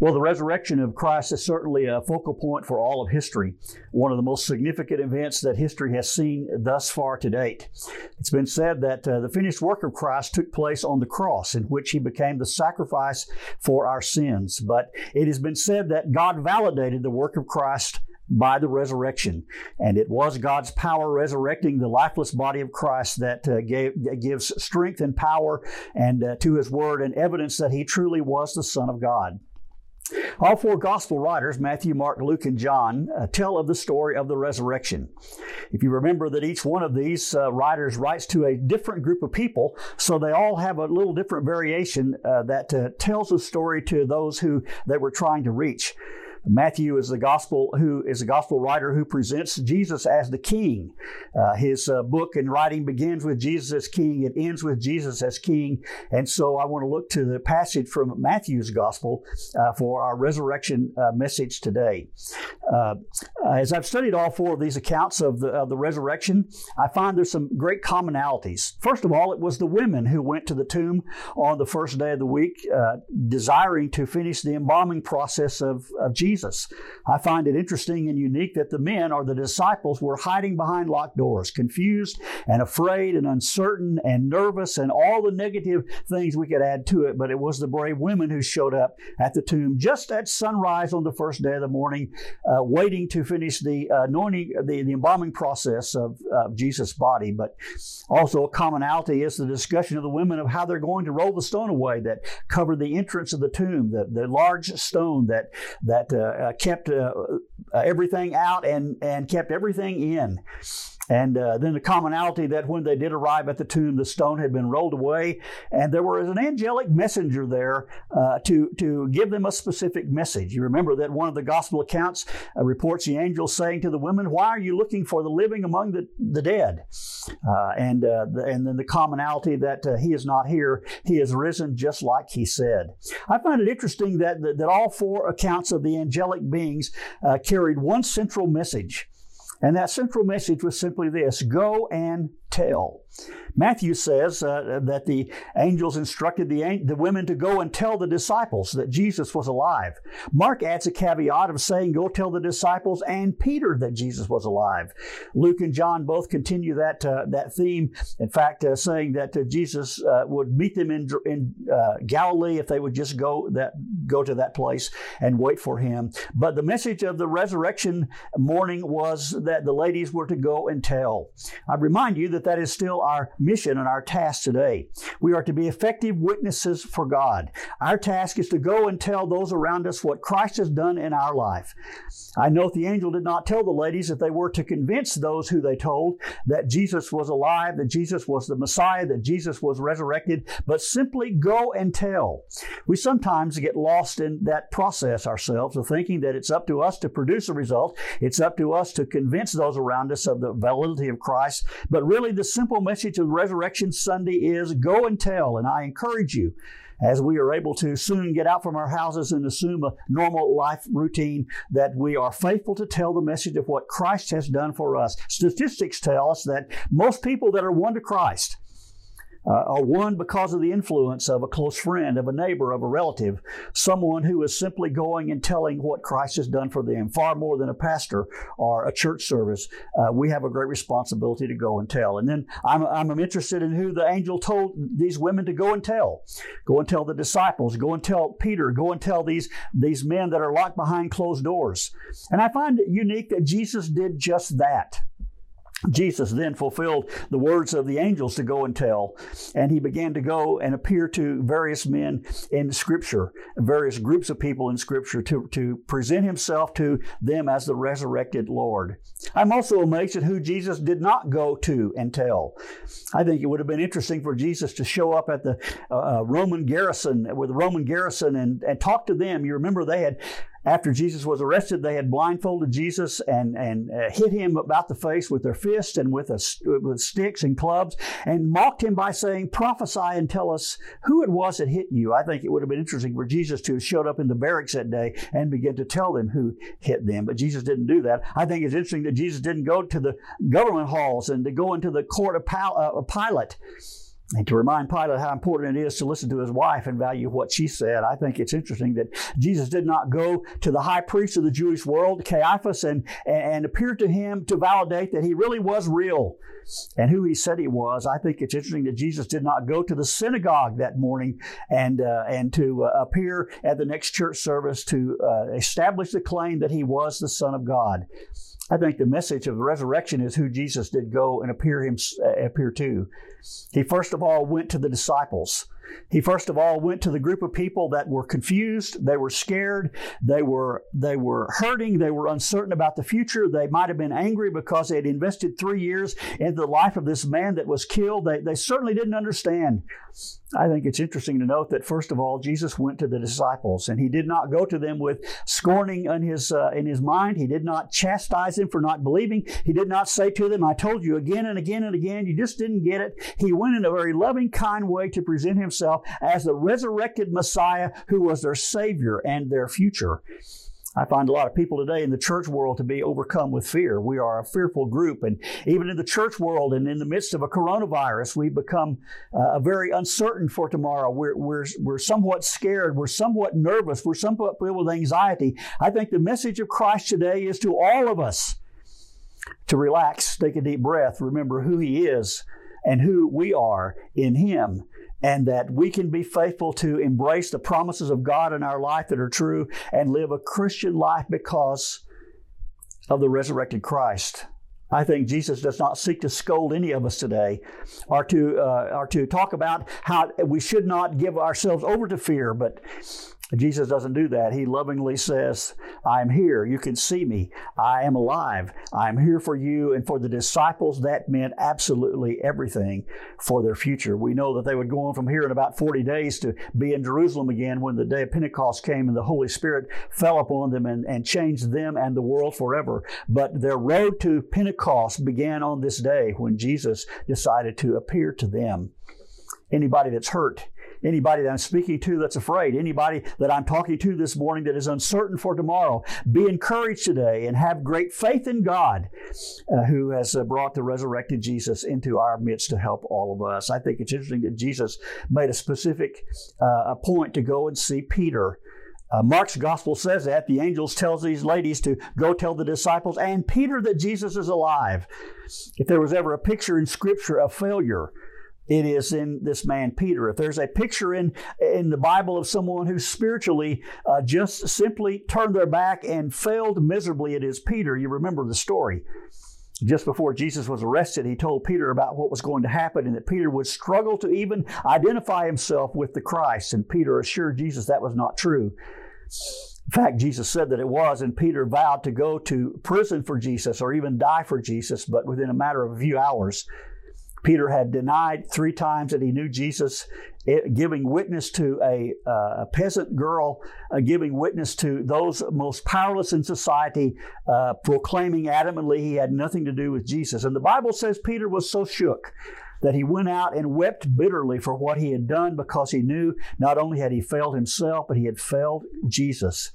Well, the resurrection of Christ is certainly a focal point for all of history, one of the most significant events that history has seen thus far to date. It's been said that uh, the finished work of Christ took place on the cross, in which he became the sacrifice for our sins. But it has been said that God validated the work of Christ by the resurrection. And it was God's power resurrecting the lifeless body of Christ that uh, gave, gives strength and power and uh, to his word and evidence that he truly was the Son of God. All four gospel writers, Matthew, Mark, Luke, and John, uh, tell of the story of the resurrection. If you remember that each one of these uh, writers writes to a different group of people, so they all have a little different variation uh, that uh, tells the story to those who they were trying to reach. Matthew is the gospel who is a gospel writer who presents Jesus as the King. Uh, his uh, book and writing begins with Jesus as King. It ends with Jesus as King. And so I want to look to the passage from Matthew's gospel uh, for our resurrection uh, message today. Uh, as I've studied all four of these accounts of the, of the resurrection, I find there's some great commonalities. First of all, it was the women who went to the tomb on the first day of the week, uh, desiring to finish the embalming process of, of Jesus. I find it interesting and unique that the men or the disciples were hiding behind locked doors, confused and afraid and uncertain and nervous and all the negative things we could add to it. But it was the brave women who showed up at the tomb just at sunrise on the first day of the morning, uh, waiting to finish the uh, anointing, the, the embalming process of, of Jesus' body. But also a commonality is the discussion of the women of how they're going to roll the stone away that covered the entrance of the tomb, the, the large stone that, that uh, uh, kept uh, everything out and, and kept everything in. And uh, then the commonality that when they did arrive at the tomb, the stone had been rolled away, and there was an angelic messenger there uh, to, to give them a specific message. You remember that one of the gospel accounts uh, reports the angel saying to the women, Why are you looking for the living among the, the dead? Uh, and, uh, the, and then the commonality that uh, he is not here, he is risen just like he said. I find it interesting that, that, that all four accounts of the angelic beings carried one central message. And that central message was simply this go and tell. Matthew says uh, that the angels instructed the, the women to go and tell the disciples that Jesus was alive. Mark adds a caveat of saying, Go tell the disciples and Peter that Jesus was alive. Luke and John both continue that, uh, that theme, in fact, uh, saying that uh, Jesus uh, would meet them in, in uh, Galilee if they would just go, that, go to that place and wait for him. But the message of the resurrection morning was that the ladies were to go and tell. I remind you that that is still our mission and our task today. We are to be effective witnesses for God. Our task is to go and tell those around us what Christ has done in our life. I note the angel did not tell the ladies that they were to convince those who they told that Jesus was alive, that Jesus was the Messiah, that Jesus was resurrected, but simply go and tell. We sometimes get lost in that process ourselves of thinking that it's up to us to produce a result. It's up to us to convince those around us of the validity of Christ. But really, the simple message of Resurrection Sunday is go and tell. And I encourage you, as we are able to soon get out from our houses and assume a normal life routine, that we are faithful to tell the message of what Christ has done for us. Statistics tell us that most people that are won to Christ, uh, are won because of the influence of a close friend, of a neighbor, of a relative, someone who is simply going and telling what Christ has done for them, far more than a pastor or a church service. Uh, we have a great responsibility to go and tell. And then I'm, I'm interested in who the angel told these women to go and tell. Go and tell the disciples, go and tell Peter, go and tell these, these men that are locked behind closed doors. And I find it unique that Jesus did just that. Jesus then fulfilled the words of the angels to go and tell, and he began to go and appear to various men in Scripture, various groups of people in Scripture, to, to present himself to them as the resurrected Lord. I'm also amazed at who Jesus did not go to and tell. I think it would have been interesting for Jesus to show up at the uh, uh Roman garrison, with the Roman garrison, and, and talk to them. You remember they had after Jesus was arrested, they had blindfolded Jesus and, and uh, hit him about the face with their fists and with, a, with sticks and clubs and mocked him by saying, Prophesy and tell us who it was that hit you. I think it would have been interesting for Jesus to have showed up in the barracks that day and begin to tell them who hit them. But Jesus didn't do that. I think it's interesting that Jesus didn't go to the government halls and to go into the court of uh, Pilate And to remind Pilate how important it is to listen to his wife and value what she said, I think it's interesting that Jesus did not go to the high priest of the Jewish world, Caiaphas, and, and appear to him to validate that he really was real and who he said he was. I think it's interesting that Jesus did not go to the synagogue that morning and, uh, and to uh, appear at the next church service to uh, establish the claim that he was the Son of God. I think the message of the resurrection is who Jesus did go and appear him uh, appear to. He first of all went to the disciples. He first of all went to the group of people that were confused, they were scared, they were they were hurting, they were uncertain about the future. They might have been angry because they had invested three years into the life of this man that was killed. They, they certainly didn't understand. I think it's interesting to note that first of all, Jesus went to the disciples, and he did not go to them with scorning in his uh, in his mind. He did not chastise them for not believing. He did not say to them, "I told you again and again and again, you just didn't get it." He went in a very loving, kind way to present himself as the resurrected Messiah who was their Savior and their future. I find a lot of people today in the church world to be overcome with fear. We are a fearful group, and even in the church world and in the midst of a coronavirus, we've become uh, very uncertain for tomorrow. We're, we're, we're somewhat scared. We're somewhat nervous. We're somewhat filled with anxiety. I think the message of Christ today is to all of us to relax, take a deep breath, remember who He is and who we are in Him and that we can be faithful to embrace the promises of God in our life that are true and live a Christian life because of the resurrected Christ. I think Jesus does not seek to scold any of us today or to, uh, or to talk about how we should not give ourselves over to fear, but Jesus doesn't do that. He lovingly says, I am here. You can see me. I am alive. I am here for you. And for the disciples, that meant absolutely everything for their future. We know that they would go on from here in about 40 days to be in Jerusalem again when the day of Pentecost came and the Holy Spirit fell upon them and, and changed them and the world forever. But their road to Pentecost began on this day when Jesus decided to appear to them. Anybody that's hurt, anybody that I'm speaking to that's afraid, anybody that I'm talking to this morning that is uncertain for tomorrow, be encouraged today and have great faith in God uh, who has uh, brought the resurrected Jesus into our midst to help all of us. I think it's interesting that Jesus made a specific uh, a point to go and see Peter. Uh, Mark's gospel says that the angels tells these ladies to go tell the disciples and Peter that Jesus is alive. If there was ever a picture in Scripture of failure, it is in this man Peter. If there's a picture in in the Bible of someone who spiritually uh, just simply turned their back and failed miserably, it is Peter. You remember the story. Just before Jesus was arrested, he told Peter about what was going to happen and that Peter would struggle to even identify himself with the Christ. And Peter assured Jesus that was not true. In fact, Jesus said that it was, and Peter vowed to go to prison for Jesus or even die for Jesus, but within a matter of a few hours, Peter had denied three times that he knew Jesus, giving witness to a, uh, peasant girl, uh, giving witness to those most powerless in society, uh, proclaiming adamantly he had nothing to do with Jesus. And the Bible says Peter was so shook that he went out and wept bitterly for what he had done because he knew not only had he failed himself, but he had failed Jesus.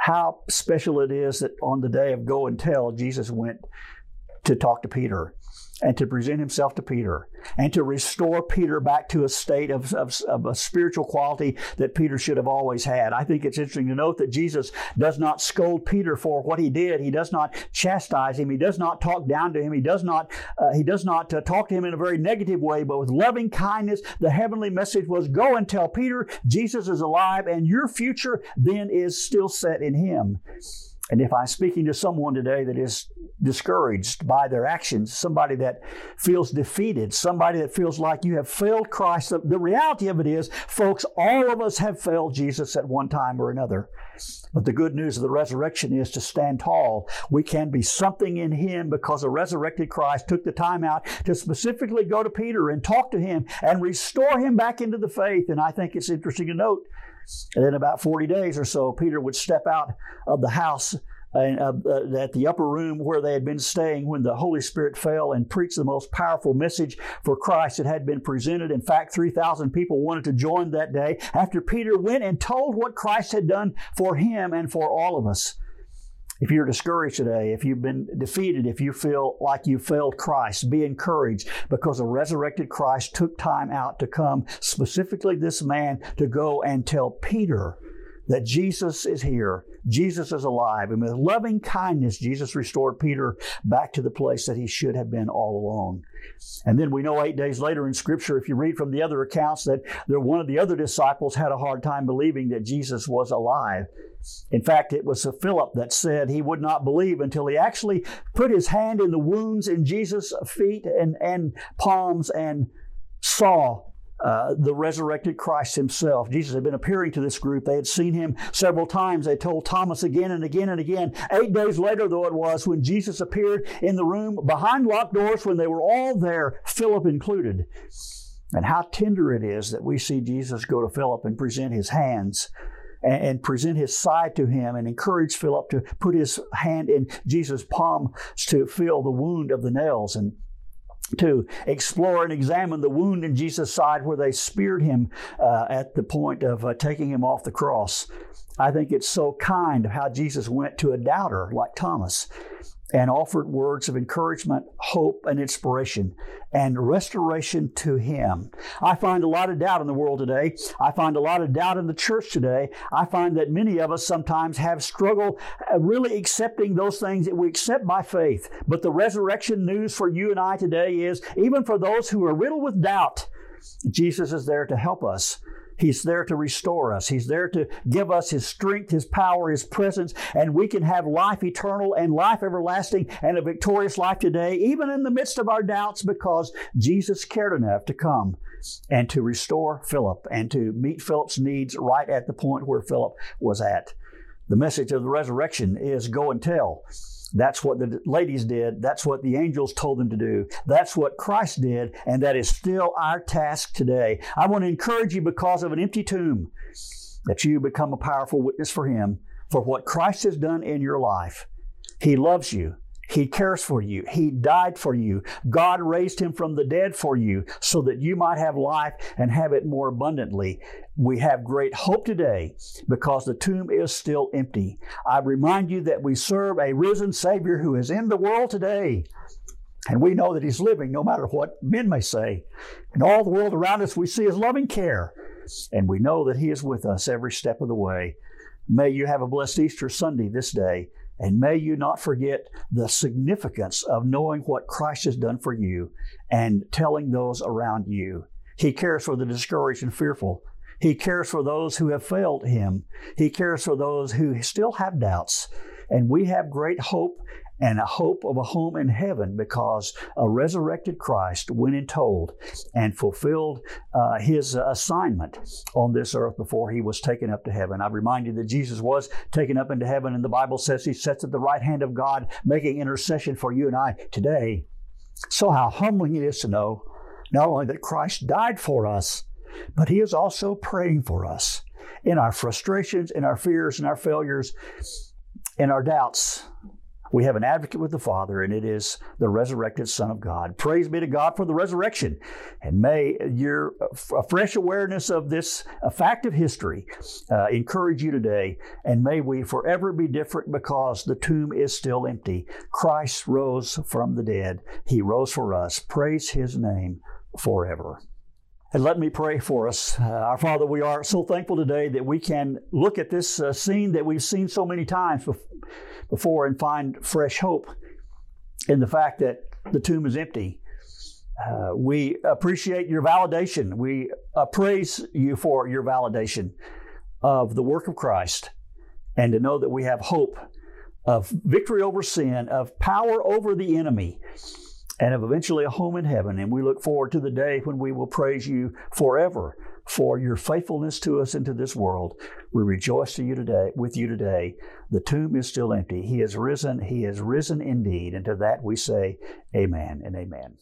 How special it is that on the day of go and tell, Jesus went to talk to Peter and to present himself to Peter and to restore Peter back to a state of, of, of, a spiritual quality that Peter should have always had. I think it's interesting to note that Jesus does not scold Peter for what he did. He does not chastise him. He does not talk down to him. He does not, uh, he does not uh, talk to him in a very negative way, but with loving kindness. The heavenly message was go and tell Peter Jesus is alive and your future then is still set in him. And if I'm speaking to someone today that is discouraged by their actions, somebody that feels defeated, somebody that feels like you have failed Christ, the, reality of it is, folks, all of us have failed Jesus at one time or another. But the good news of the resurrection is to stand tall. We can be something in Him because the resurrected Christ took the time out to specifically go to Peter and talk to him and restore him back into the faith. And I think it's interesting to note that in about 40 days or so, Peter would step out of the house and, uh, uh, at the upper room where they had been staying when the Holy Spirit fell and preached the most powerful message for Christ that had been presented. In fact, 3,000 people wanted to join that day after Peter went and told what Christ had done for him and for all of us. If you're discouraged today, if you've been defeated, if you feel like you failed Christ, be encouraged because the resurrected Christ took time out to come, specifically this man, to go and tell Peter that Jesus is here. Jesus is alive. And with loving kindness, Jesus restored Peter back to the place that he should have been all along. And then we know eight days later in Scripture, if you read from the other accounts, that one of the other disciples had a hard time believing that Jesus was alive. In fact, it was Philip that said he would not believe until he actually put his hand in the wounds in Jesus' feet and, and palms and saw uh, the resurrected Christ himself. Jesus had been appearing to this group. They had seen him several times. They told Thomas again and again and again. Eight days later, though it was, when Jesus appeared in the room behind locked doors, when they were all there, Philip included. And how tender it is that we see Jesus go to Philip and present his hands and, present his side to him and encourage Philip to put his hand in Jesus' palm to feel the wound of the nails. And to explore and examine the wound in Jesus' side where they speared him uh, at the point of uh, taking him off the cross. I think it's so kind of how Jesus went to a doubter like Thomas and offered words of encouragement, hope, and inspiration, and restoration to Him. I find a lot of doubt in the world today. I find a lot of doubt in the church today. I find that many of us sometimes have struggle uh, really accepting those things that we accept by faith. But the resurrection news for you and I today is even for those who are riddled with doubt, Jesus is there to help us He's there to restore us. He's there to give us His strength, His power, His presence, and we can have life eternal and life everlasting and a victorious life today, even in the midst of our doubts, because Jesus cared enough to come and to restore Philip and to meet Philip's needs right at the point where Philip was at. The message of the resurrection is go and tell. That's what the ladies did. That's what the angels told them to do. That's what Christ did, and that is still our task today. I want to encourage you because of an empty tomb that you become a powerful witness for Him for what Christ has done in your life. He loves you. He cares for you. He died for you. God raised him from the dead for you so that you might have life and have it more abundantly. We have great hope today because the tomb is still empty. I remind you that we serve a risen Savior who is in the world today. And we know that He's living no matter what men may say. And all the world around us, we see His loving care. And we know that He is with us every step of the way. May you have a blessed Easter Sunday this day. And may you not forget the significance of knowing what Christ has done for you and telling those around you. He cares for the discouraged and fearful. He cares for those who have failed Him. He cares for those who still have doubts. And we have great hope and a hope of a home in heaven because a resurrected Christ went and told and fulfilled uh, his assignment on this earth before he was taken up to heaven. I remind you that Jesus was taken up into heaven, and the Bible says he sits at the right hand of God, making intercession for you and I today. So, how humbling it is to know not only that Christ died for us, but he is also praying for us in our frustrations, in our fears, in our failures, in our doubts. We have an advocate with the Father, and it is the resurrected Son of God. Praise be to God for the resurrection. And may your uh, fresh awareness of this a fact of history uh, encourage you today. And may we forever be different because the tomb is still empty. Christ rose from the dead, He rose for us. Praise His name forever. And let me pray for us. Uh, our Father, we are so thankful today that we can look at this uh, scene that we've seen so many times before and find fresh hope in the fact that the tomb is empty. Uh, we appreciate your validation. We praise you for your validation of the work of Christ and to know that we have hope of victory over sin, of power over the enemy and of eventually a home in heaven. And we look forward to the day when we will praise you forever for your faithfulness to us into this world. We rejoice to you today with you today. The tomb is still empty. He has risen. He has risen indeed. And to that we say, Amen and Amen.